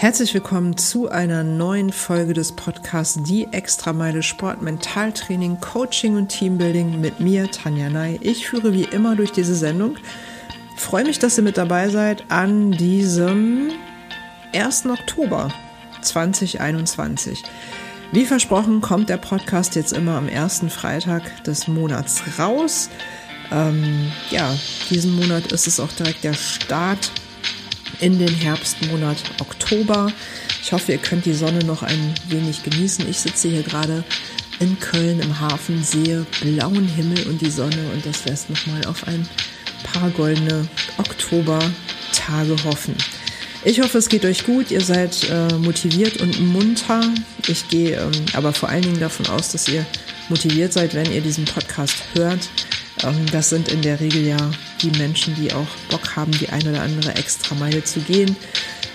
Herzlich willkommen zu einer neuen Folge des Podcasts Die Extrameile Sport, Mentaltraining, Coaching und Teambuilding mit mir, Tanja Ney. Ich führe wie immer durch diese Sendung. freue mich, dass ihr mit dabei seid an diesem 1. Oktober 2021. Wie versprochen kommt der Podcast jetzt immer am ersten Freitag des Monats raus. Ähm, ja, diesen Monat ist es auch direkt der Start in den Herbstmonat Oktober. Ich hoffe, ihr könnt die Sonne noch ein wenig genießen. Ich sitze hier gerade in Köln im Hafen, sehe blauen Himmel und die Sonne und das lässt nochmal auf ein paar goldene Oktobertage hoffen. Ich hoffe, es geht euch gut, ihr seid äh, motiviert und munter. Ich gehe ähm, aber vor allen Dingen davon aus, dass ihr motiviert seid, wenn ihr diesen Podcast hört. Ähm, das sind in der Regel ja die Menschen, die auch Bock haben, die eine oder andere extra Meile zu gehen.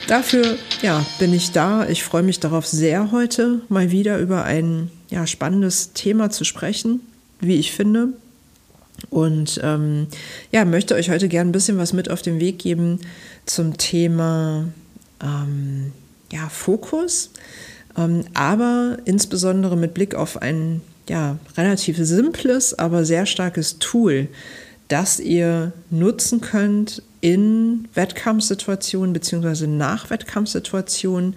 Dafür ja, bin ich da. Ich freue mich darauf sehr, heute mal wieder über ein ja, spannendes Thema zu sprechen, wie ich finde. Und ähm, ja, möchte euch heute gerne ein bisschen was mit auf den Weg geben zum Thema ähm, ja, Fokus, ähm, aber insbesondere mit Blick auf ein ja, relativ simples, aber sehr starkes Tool, das ihr nutzen könnt in Wettkampfsituationen bzw. nach Wettkampfsituationen,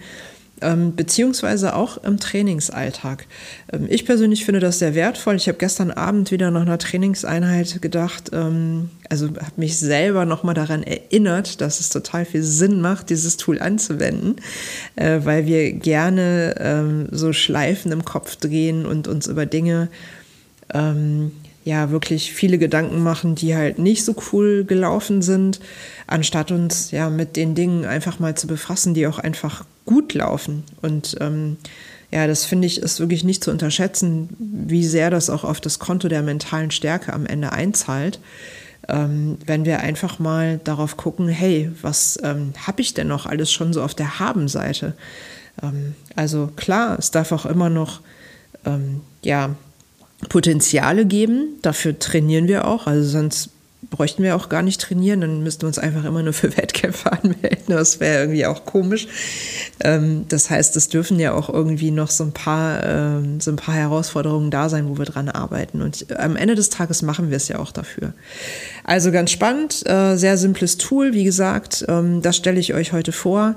ähm, beziehungsweise auch im Trainingsalltag. Ähm, ich persönlich finde das sehr wertvoll. Ich habe gestern Abend wieder nach einer Trainingseinheit gedacht, ähm, also habe mich selber nochmal daran erinnert, dass es total viel Sinn macht, dieses Tool anzuwenden, äh, weil wir gerne ähm, so Schleifen im Kopf drehen und uns über Dinge ähm, ja wirklich viele Gedanken machen, die halt nicht so cool gelaufen sind, anstatt uns ja mit den Dingen einfach mal zu befassen, die auch einfach gut laufen. Und ähm, ja, das finde ich ist wirklich nicht zu unterschätzen, wie sehr das auch auf das Konto der mentalen Stärke am Ende einzahlt. Ähm, wenn wir einfach mal darauf gucken, hey, was ähm, habe ich denn noch alles schon so auf der Haben-Seite? Ähm, also klar, es darf auch immer noch ähm, ja, Potenziale geben. Dafür trainieren wir auch. Also sonst bräuchten wir auch gar nicht trainieren, dann müssten wir uns einfach immer nur für Wettkämpfe anmelden. Das wäre irgendwie auch komisch. Ähm, das heißt, es dürfen ja auch irgendwie noch so ein paar, ähm, so ein paar Herausforderungen da sein, wo wir dran arbeiten. Und am Ende des Tages machen wir es ja auch dafür. Also ganz spannend, äh, sehr simples Tool, wie gesagt, ähm, das stelle ich euch heute vor.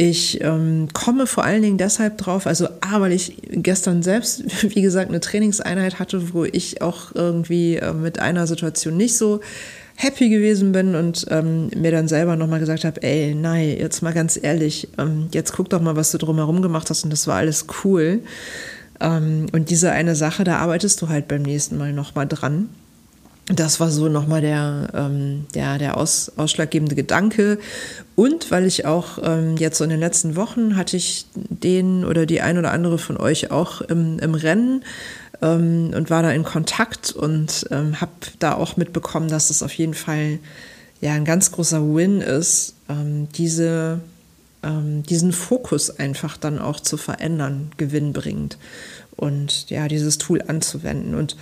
Ich ähm, komme vor allen Dingen deshalb drauf, also A, weil ich gestern selbst, wie gesagt, eine Trainingseinheit hatte, wo ich auch irgendwie äh, mit einer Situation nicht so happy gewesen bin und ähm, mir dann selber nochmal gesagt habe, ey, nein, jetzt mal ganz ehrlich, ähm, jetzt guck doch mal, was du drumherum gemacht hast und das war alles cool. Ähm, und diese eine Sache, da arbeitest du halt beim nächsten Mal nochmal dran das war so nochmal der, ähm, der, der aus, ausschlaggebende Gedanke. Und weil ich auch ähm, jetzt so in den letzten Wochen hatte ich den oder die ein oder andere von euch auch im, im Rennen ähm, und war da in Kontakt und ähm, habe da auch mitbekommen, dass es auf jeden Fall ja ein ganz großer Win ist, ähm, diese, ähm, diesen Fokus einfach dann auch zu verändern, gewinnbringend und ja, dieses Tool anzuwenden. Und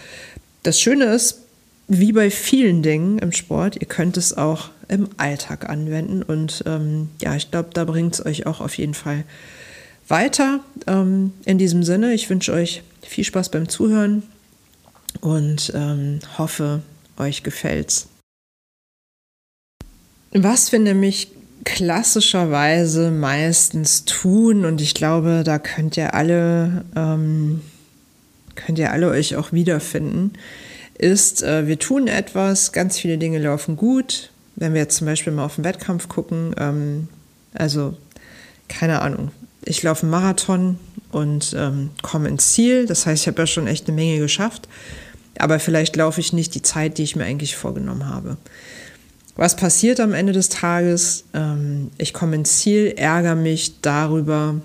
das Schöne ist, wie bei vielen Dingen im Sport, ihr könnt es auch im Alltag anwenden. Und ähm, ja, ich glaube, da bringt es euch auch auf jeden Fall weiter. Ähm, in diesem Sinne, ich wünsche euch viel Spaß beim Zuhören und ähm, hoffe, euch gefällt's. Was wir nämlich klassischerweise meistens tun, und ich glaube, da könnt ihr alle, ähm, könnt ihr alle euch auch wiederfinden, ist, äh, wir tun etwas, ganz viele Dinge laufen gut. Wenn wir jetzt zum Beispiel mal auf den Wettkampf gucken, ähm, also keine Ahnung, ich laufe einen Marathon und ähm, komme ins Ziel. Das heißt, ich habe ja schon echt eine Menge geschafft. Aber vielleicht laufe ich nicht die Zeit, die ich mir eigentlich vorgenommen habe. Was passiert am Ende des Tages? Ähm, ich komme ins Ziel, ärgere mich darüber,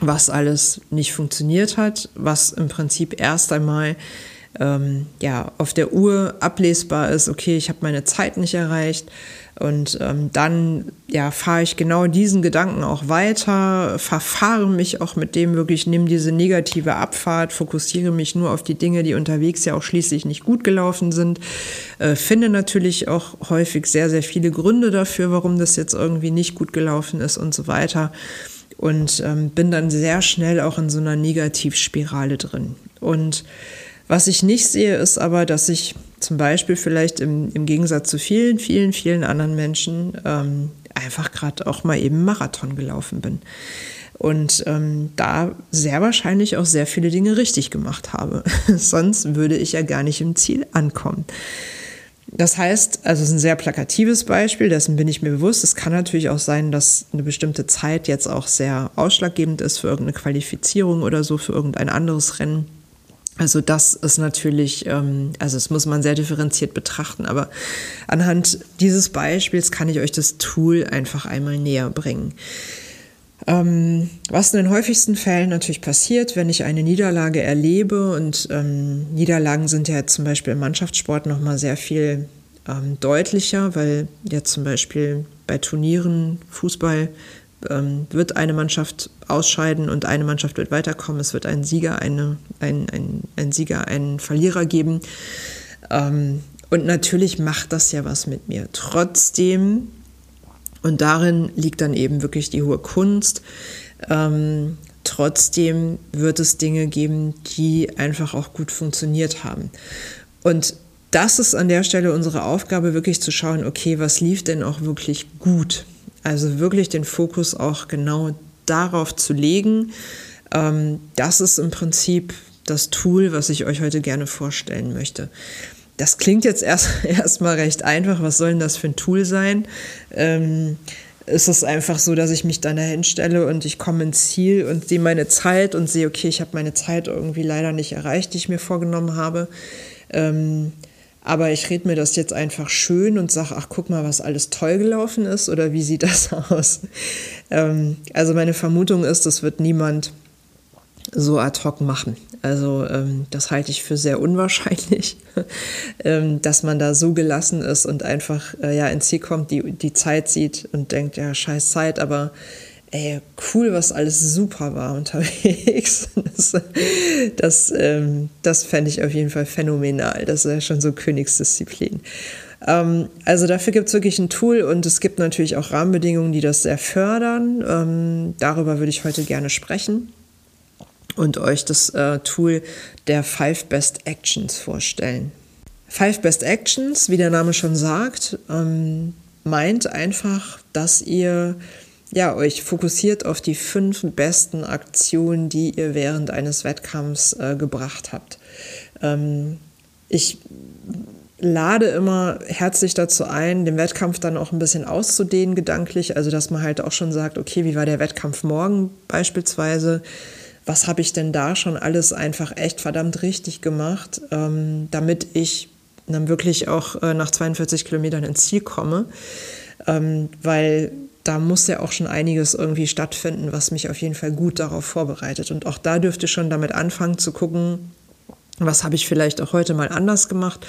was alles nicht funktioniert hat, was im Prinzip erst einmal ähm, ja, auf der Uhr ablesbar ist, okay, ich habe meine Zeit nicht erreicht. Und ähm, dann ja, fahre ich genau diesen Gedanken auch weiter, verfahre mich auch mit dem wirklich, nehme diese negative Abfahrt, fokussiere mich nur auf die Dinge, die unterwegs ja auch schließlich nicht gut gelaufen sind. Äh, finde natürlich auch häufig sehr, sehr viele Gründe dafür, warum das jetzt irgendwie nicht gut gelaufen ist und so weiter. Und ähm, bin dann sehr schnell auch in so einer Negativspirale drin. Und was ich nicht sehe, ist aber, dass ich zum Beispiel vielleicht im, im Gegensatz zu vielen, vielen, vielen anderen Menschen ähm, einfach gerade auch mal eben Marathon gelaufen bin. Und ähm, da sehr wahrscheinlich auch sehr viele Dinge richtig gemacht habe. Sonst würde ich ja gar nicht im Ziel ankommen. Das heißt, also es ist ein sehr plakatives Beispiel, dessen bin ich mir bewusst. Es kann natürlich auch sein, dass eine bestimmte Zeit jetzt auch sehr ausschlaggebend ist für irgendeine Qualifizierung oder so, für irgendein anderes Rennen. Also das ist natürlich, ähm, also das muss man sehr differenziert betrachten, aber anhand dieses Beispiels kann ich euch das Tool einfach einmal näher bringen. Ähm, was in den häufigsten Fällen natürlich passiert, wenn ich eine Niederlage erlebe und ähm, Niederlagen sind ja zum Beispiel im Mannschaftssport nochmal sehr viel deutlicher, weil ja zum Beispiel bei Turnieren, Fußball, ähm, wird eine Mannschaft ausscheiden und eine Mannschaft wird weiterkommen. Es wird einen Sieger, eine, ein, ein, ein Sieger, einen Verlierer geben. Ähm, und natürlich macht das ja was mit mir. Trotzdem, und darin liegt dann eben wirklich die hohe Kunst, ähm, trotzdem wird es Dinge geben, die einfach auch gut funktioniert haben. Und das ist an der Stelle unsere Aufgabe, wirklich zu schauen, okay, was lief denn auch wirklich gut? Also wirklich den Fokus auch genau darauf zu legen. Ähm, das ist im Prinzip das Tool, was ich euch heute gerne vorstellen möchte. Das klingt jetzt erst erstmal recht einfach. Was soll denn das für ein Tool sein? Ähm, ist es einfach so, dass ich mich dann dahin stelle und ich komme ins Ziel und sehe meine Zeit und sehe, okay, ich habe meine Zeit irgendwie leider nicht erreicht, die ich mir vorgenommen habe. Ähm, aber ich rede mir das jetzt einfach schön und sage, ach, guck mal, was alles toll gelaufen ist oder wie sieht das aus? Ähm, also meine Vermutung ist, das wird niemand so ad hoc machen. Also ähm, das halte ich für sehr unwahrscheinlich, ähm, dass man da so gelassen ist und einfach äh, ja ins Ziel kommt, die, die Zeit sieht und denkt, ja, scheiß Zeit, aber ey, cool, was alles super war unterwegs. Das, das, ähm, das fände ich auf jeden Fall phänomenal. Das ist ja schon so Königsdisziplin. Ähm, also dafür gibt es wirklich ein Tool und es gibt natürlich auch Rahmenbedingungen, die das sehr fördern. Ähm, darüber würde ich heute gerne sprechen und euch das äh, Tool der Five Best Actions vorstellen. Five Best Actions, wie der Name schon sagt, ähm, meint einfach, dass ihr ja, euch fokussiert auf die fünf besten Aktionen, die ihr während eines Wettkampfs äh, gebracht habt. Ähm, ich lade immer herzlich dazu ein, den Wettkampf dann auch ein bisschen auszudehnen gedanklich, also dass man halt auch schon sagt, okay, wie war der Wettkampf morgen beispielsweise? Was habe ich denn da schon alles einfach echt verdammt richtig gemacht, ähm, damit ich dann wirklich auch äh, nach 42 Kilometern ins Ziel komme? Ähm, weil da muss ja auch schon einiges irgendwie stattfinden, was mich auf jeden Fall gut darauf vorbereitet. Und auch da dürfte schon damit anfangen zu gucken, was habe ich vielleicht auch heute mal anders gemacht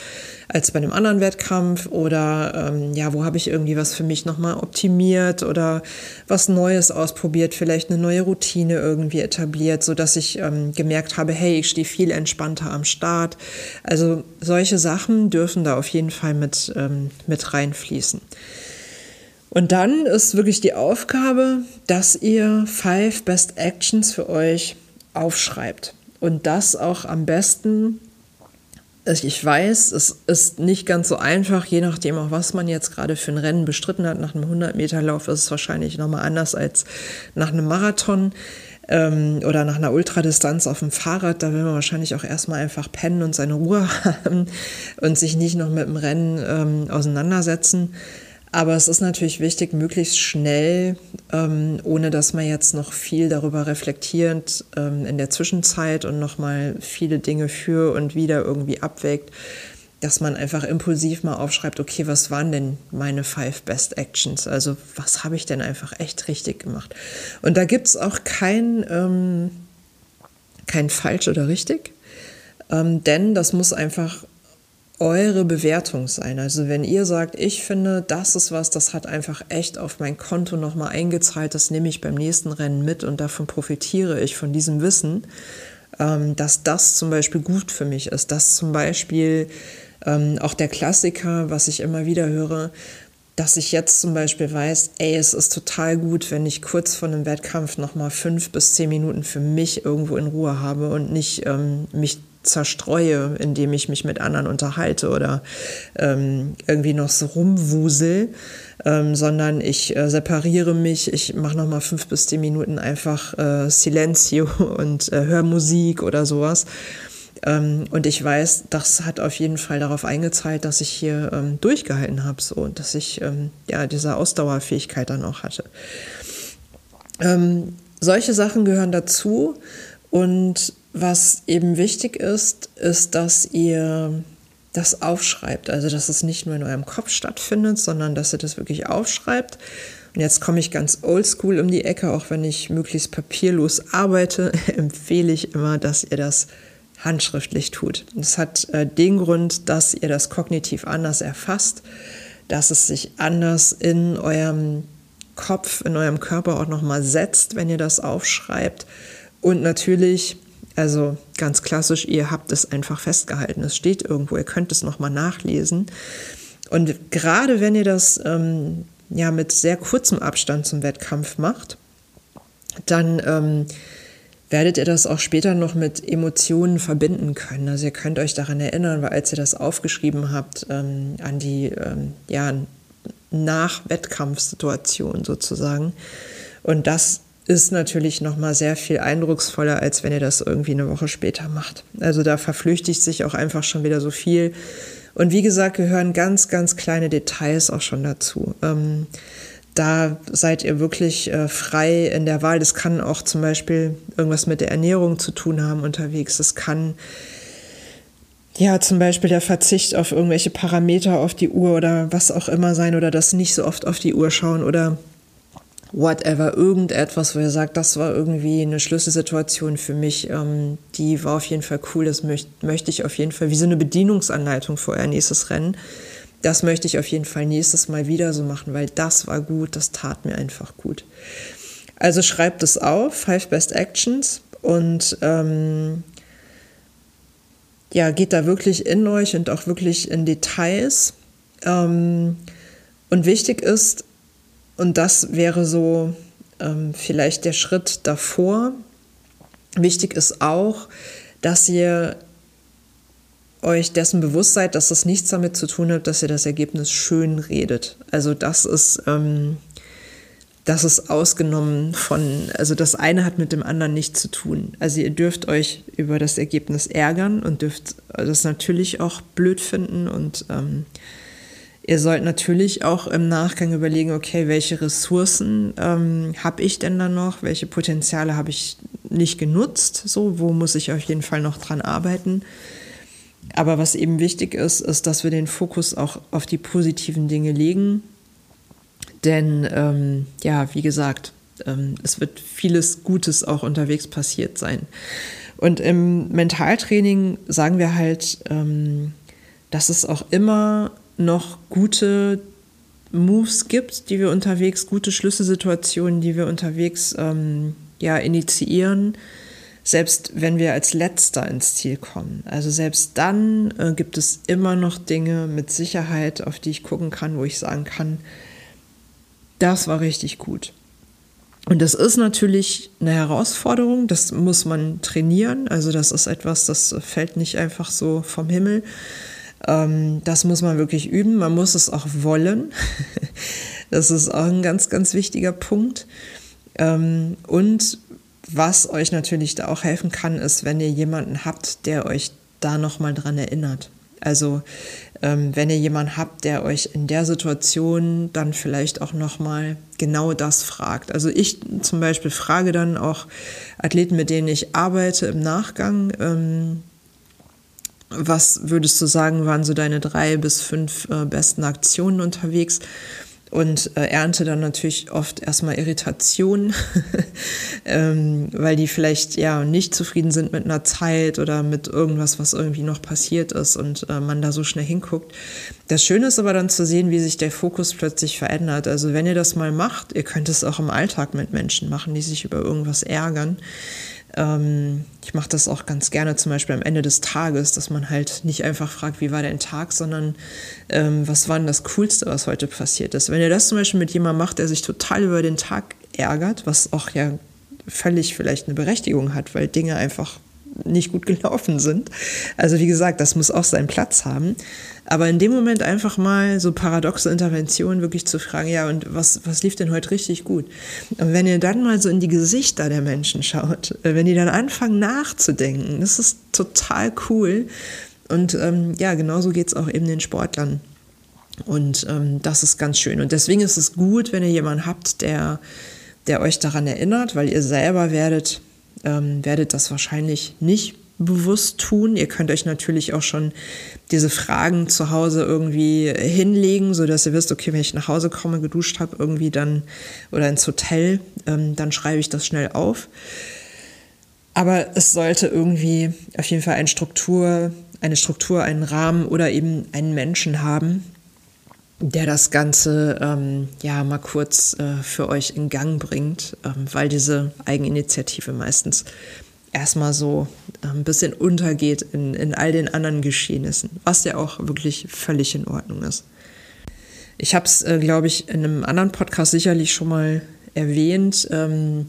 als bei einem anderen Wettkampf oder ähm, ja, wo habe ich irgendwie was für mich nochmal optimiert oder was Neues ausprobiert, vielleicht eine neue Routine irgendwie etabliert, sodass ich ähm, gemerkt habe, hey, ich stehe viel entspannter am Start. Also solche Sachen dürfen da auf jeden Fall mit, ähm, mit reinfließen. Und dann ist wirklich die Aufgabe, dass ihr Five Best Actions für euch aufschreibt. Und das auch am besten. Ich weiß, es ist nicht ganz so einfach, je nachdem auch, was man jetzt gerade für ein Rennen bestritten hat. Nach einem 100-Meter-Lauf ist es wahrscheinlich nochmal anders als nach einem Marathon ähm, oder nach einer Ultradistanz auf dem Fahrrad. Da will man wahrscheinlich auch erstmal einfach pennen und seine Ruhe haben und sich nicht noch mit dem Rennen ähm, auseinandersetzen. Aber es ist natürlich wichtig, möglichst schnell, ähm, ohne dass man jetzt noch viel darüber reflektiert ähm, in der Zwischenzeit und nochmal viele Dinge für und wieder irgendwie abwägt, dass man einfach impulsiv mal aufschreibt, okay, was waren denn meine Five Best Actions? Also was habe ich denn einfach echt richtig gemacht? Und da gibt es auch kein, ähm, kein falsch oder richtig. ähm, denn das muss einfach eure Bewertung sein. Also wenn ihr sagt, ich finde, das ist was, das hat einfach echt auf mein Konto nochmal eingezahlt, das nehme ich beim nächsten Rennen mit und davon profitiere ich von diesem Wissen, ähm, dass das zum Beispiel gut für mich ist, dass zum Beispiel ähm, auch der Klassiker, was ich immer wieder höre, dass ich jetzt zum Beispiel weiß, ey, es ist total gut, wenn ich kurz vor einem Wettkampf nochmal fünf bis zehn Minuten für mich irgendwo in Ruhe habe und nicht ähm, mich zerstreue, indem ich mich mit anderen unterhalte oder ähm, irgendwie noch so rumwusel, ähm, sondern ich äh, separiere mich, ich mache nochmal fünf bis zehn Minuten einfach äh, Silencio und äh, höre Musik oder sowas. Ähm, und ich weiß, das hat auf jeden Fall darauf eingezahlt, dass ich hier ähm, durchgehalten habe, so und dass ich ähm, ja diese Ausdauerfähigkeit dann auch hatte. Ähm, solche Sachen gehören dazu und was eben wichtig ist, ist, dass ihr das aufschreibt. Also, dass es nicht nur in eurem Kopf stattfindet, sondern dass ihr das wirklich aufschreibt. Und jetzt komme ich ganz oldschool um die Ecke, auch wenn ich möglichst papierlos arbeite, empfehle ich immer, dass ihr das handschriftlich tut. Das hat äh, den Grund, dass ihr das kognitiv anders erfasst, dass es sich anders in eurem Kopf, in eurem Körper auch nochmal setzt, wenn ihr das aufschreibt. Und natürlich also ganz klassisch, ihr habt es einfach festgehalten. Es steht irgendwo, ihr könnt es nochmal nachlesen. Und gerade wenn ihr das ähm, ja mit sehr kurzem Abstand zum Wettkampf macht, dann ähm, werdet ihr das auch später noch mit Emotionen verbinden können. Also ihr könnt euch daran erinnern, weil als ihr das aufgeschrieben habt, ähm, an die ähm, ja, Nach-Wettkampfsituation sozusagen. Und das ist natürlich noch mal sehr viel eindrucksvoller, als wenn ihr das irgendwie eine Woche später macht. Also da verflüchtigt sich auch einfach schon wieder so viel. Und wie gesagt, gehören ganz, ganz kleine Details auch schon dazu. Ähm, da seid ihr wirklich äh, frei in der Wahl. Das kann auch zum Beispiel irgendwas mit der Ernährung zu tun haben unterwegs. Das kann ja, zum Beispiel der Verzicht auf irgendwelche Parameter auf die Uhr oder was auch immer sein oder das nicht so oft auf die Uhr schauen oder whatever, irgendetwas, wo ihr sagt, das war irgendwie eine Schlüsselsituation für mich, ähm, die war auf jeden Fall cool, das möcht, möchte ich auf jeden Fall, wie so eine Bedienungsanleitung für euer nächstes Rennen, das möchte ich auf jeden Fall nächstes Mal wieder so machen, weil das war gut, das tat mir einfach gut. Also schreibt es auf, Five Best Actions und ähm, ja, geht da wirklich in euch und auch wirklich in Details. Ähm, und wichtig ist, und das wäre so ähm, vielleicht der Schritt davor. Wichtig ist auch, dass ihr euch dessen bewusst seid, dass das nichts damit zu tun hat, dass ihr das Ergebnis schön redet. Also das ist, ähm, das ist ausgenommen von, also das eine hat mit dem anderen nichts zu tun. Also ihr dürft euch über das Ergebnis ärgern und dürft das natürlich auch blöd finden und ähm, Ihr sollt natürlich auch im Nachgang überlegen, okay, welche Ressourcen ähm, habe ich denn da noch? Welche Potenziale habe ich nicht genutzt? So, wo muss ich auf jeden Fall noch dran arbeiten? Aber was eben wichtig ist, ist, dass wir den Fokus auch auf die positiven Dinge legen. Denn, ähm, ja, wie gesagt, ähm, es wird vieles Gutes auch unterwegs passiert sein. Und im Mentaltraining sagen wir halt, ähm, dass es auch immer noch gute Moves gibt, die wir unterwegs, gute Schlüsselsituationen, die wir unterwegs ähm, ja, initiieren, selbst wenn wir als letzter ins Ziel kommen. Also selbst dann äh, gibt es immer noch Dinge mit Sicherheit, auf die ich gucken kann, wo ich sagen kann, das war richtig gut. Und das ist natürlich eine Herausforderung, das muss man trainieren. Also das ist etwas, das fällt nicht einfach so vom Himmel. Ähm, das muss man wirklich üben. Man muss es auch wollen. das ist auch ein ganz, ganz wichtiger Punkt. Ähm, und was euch natürlich da auch helfen kann, ist, wenn ihr jemanden habt, der euch da nochmal dran erinnert. Also ähm, wenn ihr jemanden habt, der euch in der Situation dann vielleicht auch nochmal genau das fragt. Also ich zum Beispiel frage dann auch Athleten, mit denen ich arbeite im Nachgang, was würdest du sagen, waren so deine drei bis fünf äh, besten Aktionen unterwegs? und äh, ernte dann natürlich oft erstmal Irritationen, ähm, weil die vielleicht ja nicht zufrieden sind mit einer Zeit oder mit irgendwas, was irgendwie noch passiert ist und äh, man da so schnell hinguckt. Das Schöne ist aber dann zu sehen, wie sich der Fokus plötzlich verändert. Also wenn ihr das mal macht, ihr könnt es auch im Alltag mit Menschen machen, die sich über irgendwas ärgern ähm, ich mache das auch ganz gerne zum Beispiel am Ende des Tages, dass man halt nicht einfach fragt, wie war dein Tag, sondern ähm, was war denn das Coolste, was heute passiert ist. Wenn ihr das zum Beispiel mit jemandem macht, der sich total über den Tag ärgert, was auch ja völlig vielleicht eine Berechtigung hat, weil Dinge einfach nicht gut gelaufen sind. Also wie gesagt, das muss auch seinen Platz haben. Aber in dem Moment einfach mal so paradoxe Interventionen wirklich zu fragen, ja, und was, was lief denn heute richtig gut? Und wenn ihr dann mal so in die Gesichter der Menschen schaut, äh, wenn die dann anfangen nachzudenken, das ist total cool. Und ähm, ja, genauso geht es auch eben den Sportlern. Und ähm, das ist ganz schön. Und deswegen ist es gut, wenn ihr jemanden habt, der, der euch daran erinnert, weil ihr selber werdet ähm, werdet das wahrscheinlich nicht bewusst tun. Ihr könnt euch natürlich auch schon diese Fragen zu Hause irgendwie hinlegen, so dass ihr wisst, okay, wenn ich nach Hause komme, geduscht habe, irgendwie dann oder ins Hotel, ähm, dann schreibe ich das schnell auf. Aber es sollte irgendwie auf jeden Fall eine Struktur, eine Struktur, einen Rahmen oder eben einen Menschen haben, der das Ganze ähm, ja mal kurz äh, für euch in Gang bringt, ähm, weil diese Eigeninitiative meistens erstmal so äh, ein bisschen untergeht in, in all den anderen Geschehnissen, was ja auch wirklich völlig in Ordnung ist. Ich habe es, äh, glaube ich, in einem anderen Podcast sicherlich schon mal erwähnt. Ähm,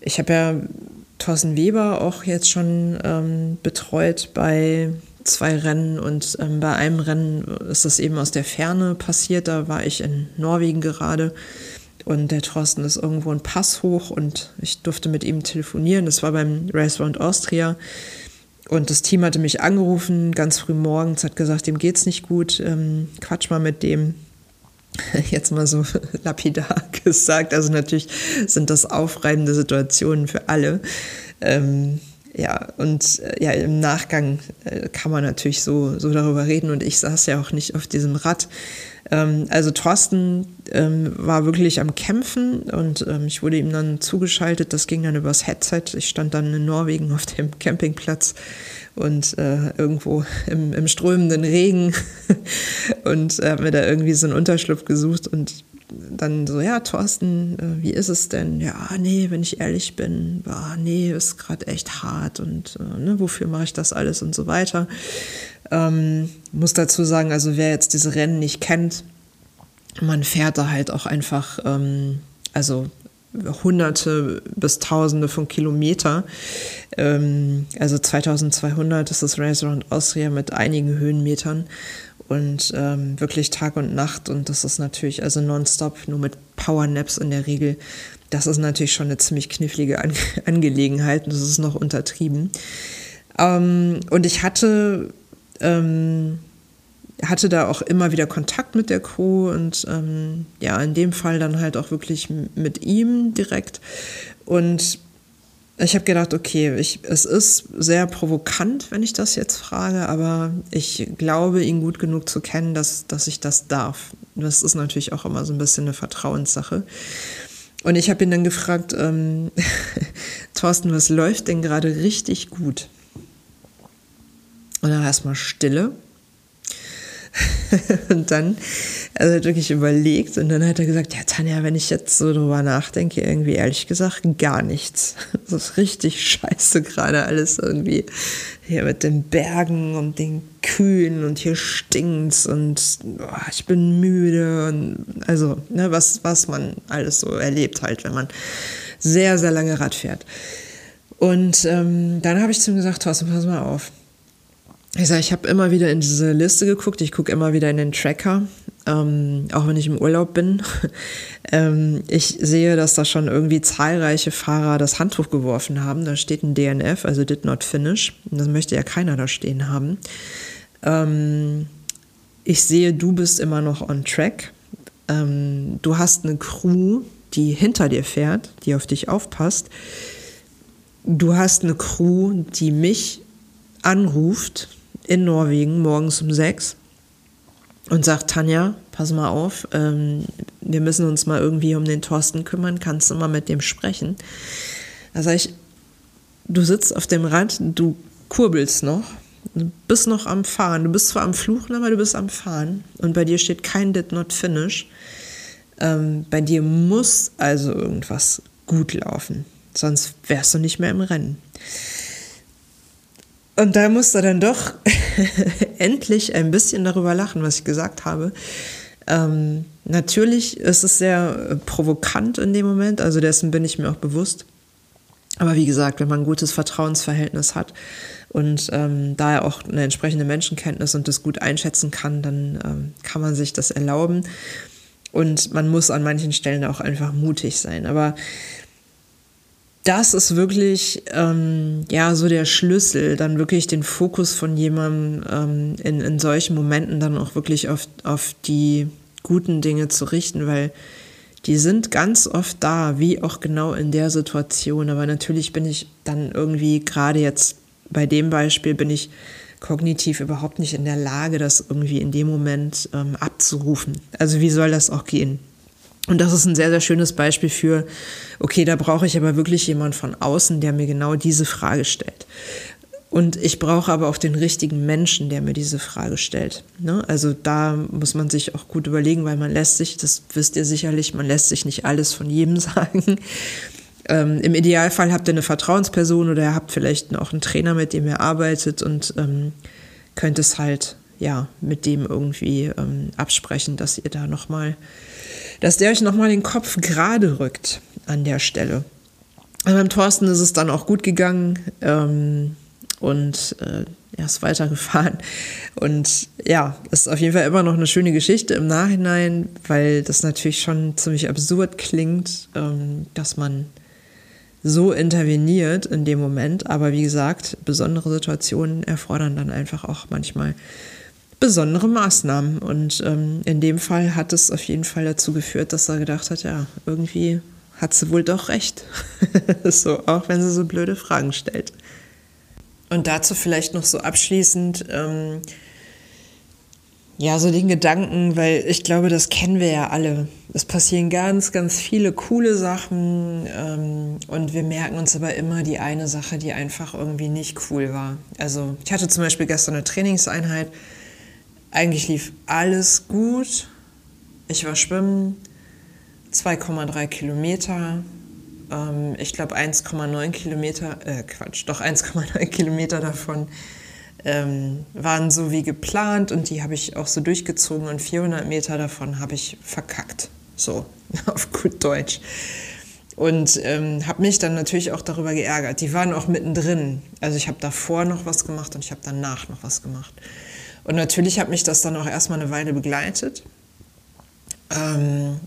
ich habe ja Thorsten Weber auch jetzt schon ähm, betreut bei zwei Rennen und ähm, bei einem Rennen ist das eben aus der Ferne passiert. Da war ich in Norwegen gerade und der Thorsten ist irgendwo ein Pass hoch und ich durfte mit ihm telefonieren. Das war beim Race Round Austria. Und das Team hatte mich angerufen, ganz früh morgens, hat gesagt, dem geht's nicht gut, ähm, quatsch mal mit dem. Jetzt mal so lapidar gesagt. Also natürlich sind das aufreibende Situationen für alle. Ähm, ja, und äh, ja, im Nachgang äh, kann man natürlich so, so darüber reden und ich saß ja auch nicht auf diesem Rad. Ähm, also Thorsten ähm, war wirklich am Kämpfen und ähm, ich wurde ihm dann zugeschaltet. Das ging dann übers Headset. Ich stand dann in Norwegen auf dem Campingplatz und äh, irgendwo im, im strömenden Regen und äh, habe mir da irgendwie so einen Unterschlupf gesucht und dann so, ja, Thorsten, äh, wie ist es denn? Ja, nee, wenn ich ehrlich bin, ah, nee, ist gerade echt hart und äh, ne, wofür mache ich das alles und so weiter. Ähm, muss dazu sagen, also wer jetzt diese Rennen nicht kennt, man fährt da halt auch einfach, ähm, also Hunderte bis Tausende von Kilometer. Ähm, also 2200 ist das Race Around Austria mit einigen Höhenmetern und ähm, wirklich Tag und Nacht und das ist natürlich also nonstop, nur mit Powernaps in der Regel. Das ist natürlich schon eine ziemlich knifflige An Angelegenheit und das ist noch untertrieben. Ähm, und ich hatte, ähm, hatte da auch immer wieder Kontakt mit der Crew und ähm, ja, in dem Fall dann halt auch wirklich mit ihm direkt. Und ich habe gedacht, okay, ich, es ist sehr provokant, wenn ich das jetzt frage, aber ich glaube, ihn gut genug zu kennen, dass, dass ich das darf. Das ist natürlich auch immer so ein bisschen eine Vertrauenssache. Und ich habe ihn dann gefragt, ähm, Thorsten, was läuft denn gerade richtig gut? Und dann erstmal Stille. und dann also hat wirklich überlegt und dann hat er gesagt, ja Tanja, wenn ich jetzt so drüber nachdenke, irgendwie ehrlich gesagt gar nichts. Das ist richtig scheiße gerade alles irgendwie hier mit den Bergen und den Kühen und hier stinkt's und oh, ich bin müde und also ne, was was man alles so erlebt halt, wenn man sehr sehr lange Rad fährt. Und ähm, dann habe ich zu ihm gesagt, Thorsten, pass mal auf. Ich ich habe immer wieder in diese Liste geguckt, ich gucke immer wieder in den Tracker ähm, auch wenn ich im Urlaub bin. ähm, ich sehe, dass da schon irgendwie zahlreiche Fahrer das Handtuch geworfen haben. Da steht ein DNF, also Did Not Finish. Und das möchte ja keiner da stehen haben. Ähm, ich sehe, du bist immer noch on track. Ähm, du hast eine Crew, die hinter dir fährt, die auf dich aufpasst. Du hast eine Crew, die mich anruft in Norwegen morgens um sechs und sagt, Tanja, pass mal auf, ähm, wir müssen uns mal irgendwie um den Thorsten kümmern, kannst du mal mit dem sprechen? Da sage ich, du sitzt auf dem Rad, du kurbelst noch, du bist noch am Fahren, du bist zwar am Fluchen, aber du bist am Fahren und bei dir steht kein Did Not Finish. Ähm, bei dir muss also irgendwas gut laufen, sonst wärst du nicht mehr im Rennen. Und da musste dann doch endlich ein bisschen darüber lachen, was ich gesagt habe. Ähm, natürlich ist es sehr äh, provokant in dem Moment, also dessen bin ich mir auch bewusst. Aber wie gesagt, wenn man ein gutes Vertrauensverhältnis hat und ähm, da er auch eine entsprechende Menschenkenntnis und das gut einschätzen kann, dann ähm, kann man sich das erlauben. Und man muss an manchen Stellen auch einfach mutig sein. Aber das ist wirklich ähm, ja so der Schlüssel, dann wirklich den Fokus von jemandem ähm, in, in solchen Momenten dann auch wirklich auf, auf die guten Dinge zu richten, weil die sind ganz oft da, wie auch genau in der Situation. Aber natürlich bin ich dann irgendwie, gerade jetzt bei dem Beispiel, bin ich kognitiv überhaupt nicht in der Lage, das irgendwie in dem Moment ähm, abzurufen. Also wie soll das auch gehen? Und das ist ein sehr, sehr schönes Beispiel für, okay, da brauche ich aber wirklich jemand von außen, der mir genau diese Frage stellt. Und ich brauche aber auch den richtigen Menschen, der mir diese Frage stellt. Ne? Also da muss man sich auch gut überlegen, weil man lässt sich, das wisst ihr sicherlich, man lässt sich nicht alles von jedem sagen. Ähm, Im Idealfall habt ihr eine Vertrauensperson oder ihr habt vielleicht auch einen Trainer, mit dem ihr arbeitet und ähm, könnt es halt ja mit dem irgendwie ähm, absprechen, dass ihr da nochmal mal dass der euch nochmal den Kopf gerade rückt an der Stelle. Und beim Thorsten ist es dann auch gut gegangen ähm, und äh, er ist weitergefahren. Und ja, ist auf jeden Fall immer noch eine schöne Geschichte im Nachhinein, weil das natürlich schon ziemlich absurd klingt, ähm, dass man so interveniert in dem Moment. Aber wie gesagt, besondere Situationen erfordern dann einfach auch manchmal besondere Maßnahmen. Und ähm, in dem Fall hat es auf jeden Fall dazu geführt, dass er gedacht hat, ja, irgendwie hat sie wohl doch recht. so, auch wenn sie so blöde Fragen stellt. Und dazu vielleicht noch so abschließend, ähm, ja, so den Gedanken, weil ich glaube, das kennen wir ja alle. Es passieren ganz, ganz viele coole Sachen ähm, und wir merken uns aber immer die eine Sache, die einfach irgendwie nicht cool war. Also ich hatte zum Beispiel gestern eine Trainingseinheit, eigentlich lief alles gut. Ich war schwimmen, 2,3 Kilometer. Ähm, ich glaube 1,9 Kilometer, äh Quatsch, doch 1,9 Kilometer davon ähm, waren so wie geplant und die habe ich auch so durchgezogen und 400 Meter davon habe ich verkackt. So, auf gut Deutsch. Und ähm, habe mich dann natürlich auch darüber geärgert. Die waren auch mittendrin. Also ich habe davor noch was gemacht und ich habe danach noch was gemacht. Und natürlich hat mich das dann auch erstmal eine Weile begleitet. Ähm,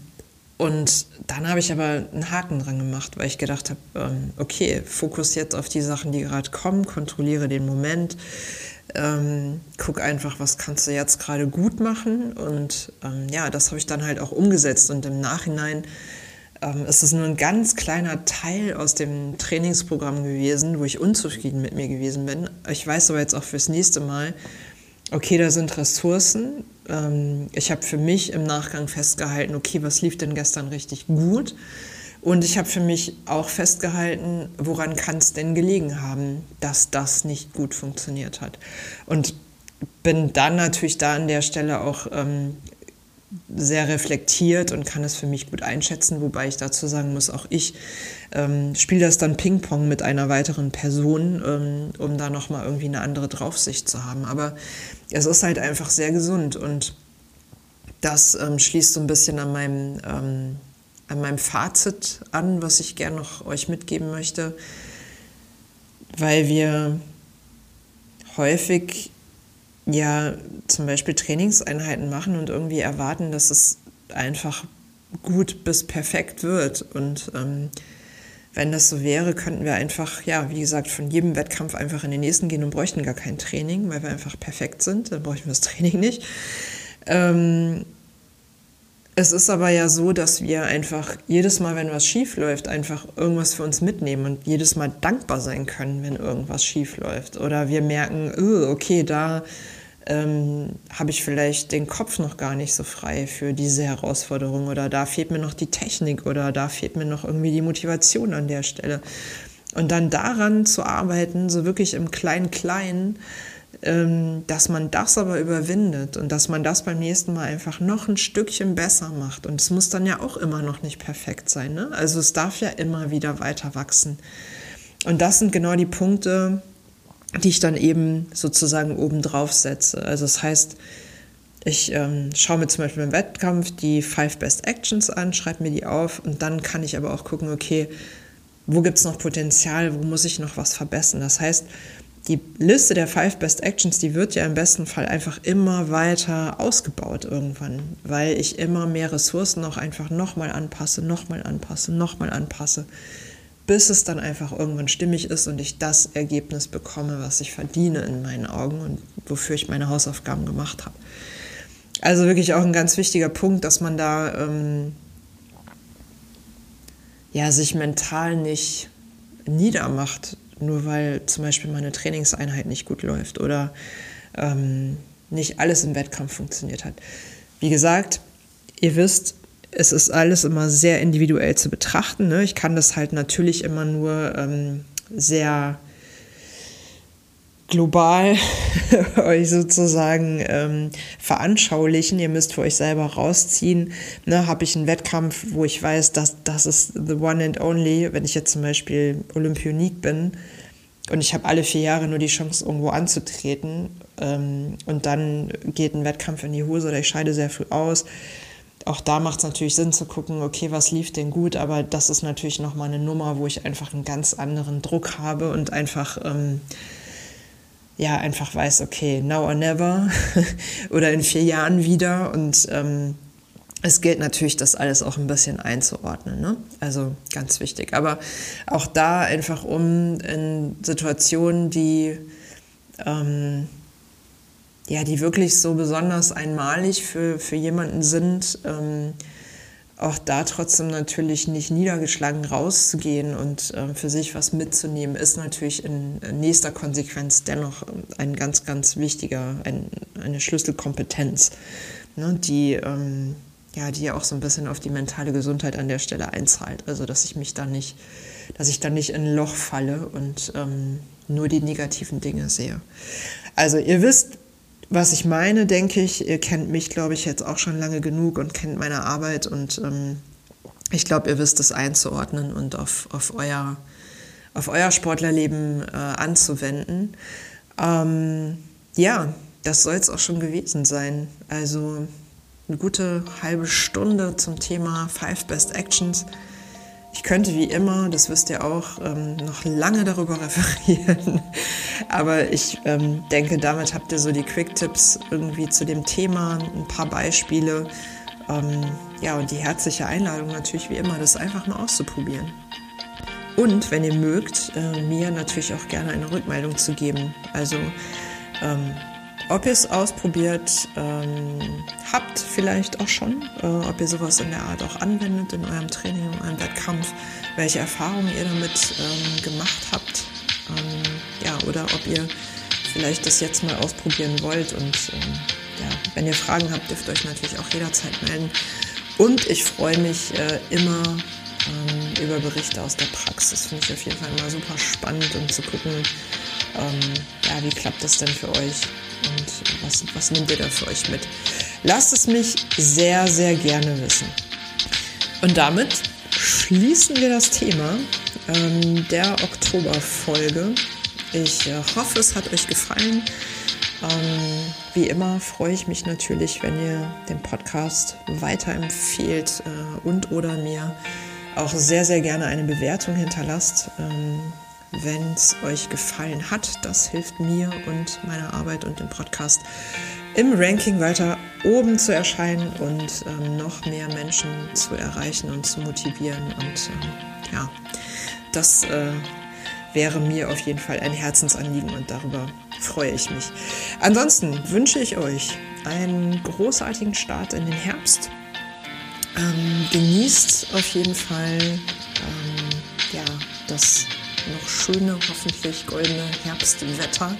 und dann habe ich aber einen Haken dran gemacht, weil ich gedacht habe, ähm, okay, fokus jetzt auf die Sachen, die gerade kommen, kontrolliere den Moment, ähm, guck einfach, was kannst du jetzt gerade gut machen. Und ähm, ja, das habe ich dann halt auch umgesetzt. Und im Nachhinein ähm, ist es nur ein ganz kleiner Teil aus dem Trainingsprogramm gewesen, wo ich unzufrieden mit mir gewesen bin. Ich weiß aber jetzt auch fürs nächste Mal, okay, da sind Ressourcen. Ähm, ich habe für mich im Nachgang festgehalten, okay, was lief denn gestern richtig gut? Und ich habe für mich auch festgehalten, woran kann es denn gelegen haben, dass das nicht gut funktioniert hat. Und bin dann natürlich da an der Stelle auch ähm, sehr reflektiert und kann es für mich gut einschätzen, wobei ich dazu sagen muss, auch ich ähm, spiele das dann Ping-Pong mit einer weiteren Person, ähm, um da nochmal irgendwie eine andere Draufsicht zu haben. Aber es ist halt einfach sehr gesund und das ähm, schließt so ein bisschen an meinem, ähm, an meinem Fazit an, was ich gerne noch euch mitgeben möchte, weil wir häufig ja zum Beispiel Trainingseinheiten machen und irgendwie erwarten, dass es einfach gut bis perfekt wird. Und ähm, wenn das so wäre, könnten wir einfach, ja, wie gesagt, von jedem Wettkampf einfach in den nächsten gehen und bräuchten gar kein Training, weil wir einfach perfekt sind. Dann bräuchten wir das Training nicht. Ähm, es ist aber ja so, dass wir einfach jedes Mal, wenn was schief läuft, einfach irgendwas für uns mitnehmen und jedes Mal dankbar sein können, wenn irgendwas schief läuft. Oder wir merken, okay, da ähm, habe ich vielleicht den Kopf noch gar nicht so frei für diese Herausforderung oder da fehlt mir noch die Technik oder da fehlt mir noch irgendwie die Motivation an der Stelle. Und dann daran zu arbeiten, so wirklich im Klein-Klein, ähm, dass man das aber überwindet und dass man das beim nächsten Mal einfach noch ein Stückchen besser macht. Und es muss dann ja auch immer noch nicht perfekt sein. Ne? Also es darf ja immer wieder weiter wachsen. Und das sind genau die Punkte, die ich dann eben sozusagen oben drauf setze. Also das heißt, ich ähm, schaue mir zum Beispiel im Wettkampf die Five Best Actions an, schreibe mir die auf und dann kann ich aber auch gucken, okay, wo gibt es noch Potenzial, wo muss ich noch was verbessern. Das heißt, die Liste der Five Best Actions, die wird ja im besten Fall einfach immer weiter ausgebaut irgendwann, weil ich immer mehr Ressourcen auch einfach nochmal anpasse, nochmal anpasse, nochmal anpasse, bis es dann einfach irgendwann stimmig ist und ich das Ergebnis bekomme, was ich verdiene in meinen Augen und wofür ich meine Hausaufgaben gemacht habe. Also wirklich auch ein ganz wichtiger Punkt, dass man da ähm, ja, sich mental nicht niedermacht, nur weil zum Beispiel meine Trainingseinheit nicht gut läuft oder ähm, nicht alles im Wettkampf funktioniert hat. Wie gesagt, ihr wisst, es ist alles immer sehr individuell zu betrachten. Ne? Ich kann das halt natürlich immer nur ähm, sehr global euch sozusagen ähm, veranschaulichen. Ihr müsst für euch selber rausziehen. Ne, Habe ich einen Wettkampf, wo ich weiß, dass das ist the one and only, wenn ich jetzt zum Beispiel Olympionik bin und ich habe alle vier Jahre nur die Chance, irgendwo anzutreten ähm, und dann geht ein Wettkampf in die Hose oder ich scheide sehr früh aus. Auch da macht es natürlich Sinn zu gucken, okay, was lief denn gut, aber das ist natürlich nochmal eine Nummer, wo ich einfach einen ganz anderen Druck habe und einfach ähm, ja einfach weiß, okay, now or never oder in vier Jahren wieder. Und ähm, es gilt natürlich, das alles auch ein bisschen einzuordnen. Ne? Also ganz wichtig. Aber auch da einfach um in Situationen, die ähm, ja, die wirklich so besonders einmalig für, für jemanden sind, ähm, auch da trotzdem natürlich nicht niedergeschlagen rauszugehen und äh, für sich was mitzunehmen, ist natürlich in nächster Konsequenz dennoch ein ganz, ganz wichtiger, ein, eine Schlüsselkompetenz, ne, die, ähm, ja, die ja auch so ein bisschen auf die mentale Gesundheit an der Stelle einzahlt. Also dass ich mich da nicht, dass ich da nicht in ein Loch falle und ähm, nur die negativen Dinge sehe. Also ihr wisst, was ich meine, denke ich, ihr kennt mich, glaube ich, jetzt auch schon lange genug und kennt meine Arbeit und ähm, ich glaube, ihr wisst es einzuordnen und auf, auf, euer, auf euer Sportlerleben äh, anzuwenden. Ähm, ja, das soll es auch schon gewesen sein. Also eine gute halbe Stunde zum Thema Five Best Actions. Ich könnte wie immer, das wisst ihr auch, ähm, noch lange darüber referieren. Aber ich ähm, denke, damit habt ihr so die Quick-Tipps irgendwie zu dem Thema, ein paar Beispiele. Ähm, ja, und die herzliche Einladung natürlich wie immer, das einfach mal auszuprobieren. Und wenn ihr mögt, äh, mir natürlich auch gerne eine Rückmeldung zu geben. Also ob ihr es ausprobiert ähm, habt, vielleicht auch schon, äh, ob ihr sowas in der Art auch anwendet in eurem Training, in eurem Wettkampf, welche Erfahrungen ihr damit ähm, gemacht habt, ähm, ja, oder ob ihr vielleicht das jetzt mal ausprobieren wollt. Und ähm, ja, wenn ihr Fragen habt, dürft ihr euch natürlich auch jederzeit melden. Und ich freue mich äh, immer ähm, über Berichte aus der Praxis. Finde ich auf jeden Fall immer super spannend und zu gucken, ähm, ja, wie klappt das denn für euch? und was, was nehmt ihr da für euch mit? Lasst es mich sehr, sehr gerne wissen. Und damit schließen wir das Thema ähm, der Oktoberfolge. Ich äh, hoffe, es hat euch gefallen. Ähm, wie immer freue ich mich natürlich, wenn ihr den Podcast weiterempfehlt äh, und oder mir auch sehr, sehr gerne eine Bewertung hinterlasst. Ähm, wenn es euch gefallen hat. Das hilft mir und meiner Arbeit und dem Podcast im Ranking weiter oben zu erscheinen und ähm, noch mehr Menschen zu erreichen und zu motivieren. Und ähm, ja, das äh, wäre mir auf jeden Fall ein Herzensanliegen und darüber freue ich mich. Ansonsten wünsche ich euch einen großartigen Start in den Herbst. Ähm, genießt auf jeden Fall ähm, ja, das noch schöne, hoffentlich goldene Herbstwetter.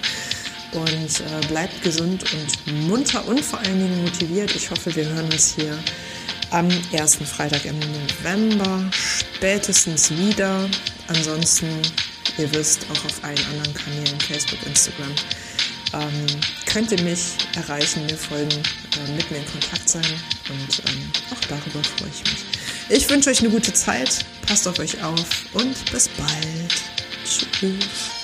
und äh, bleibt gesund und munter und vor allen Dingen motiviert. Ich hoffe, wir hören uns hier am ersten Freitag im November spätestens wieder. Ansonsten, ihr wisst, auch auf allen anderen Kanälen, Facebook, Instagram, ähm, könnt ihr mich erreichen, mir folgen, äh, mit mir in Kontakt sein und ähm, auch darüber freue ich mich. Ich wünsche euch eine gute Zeit, passt auf euch auf und bis bald. Tschüss.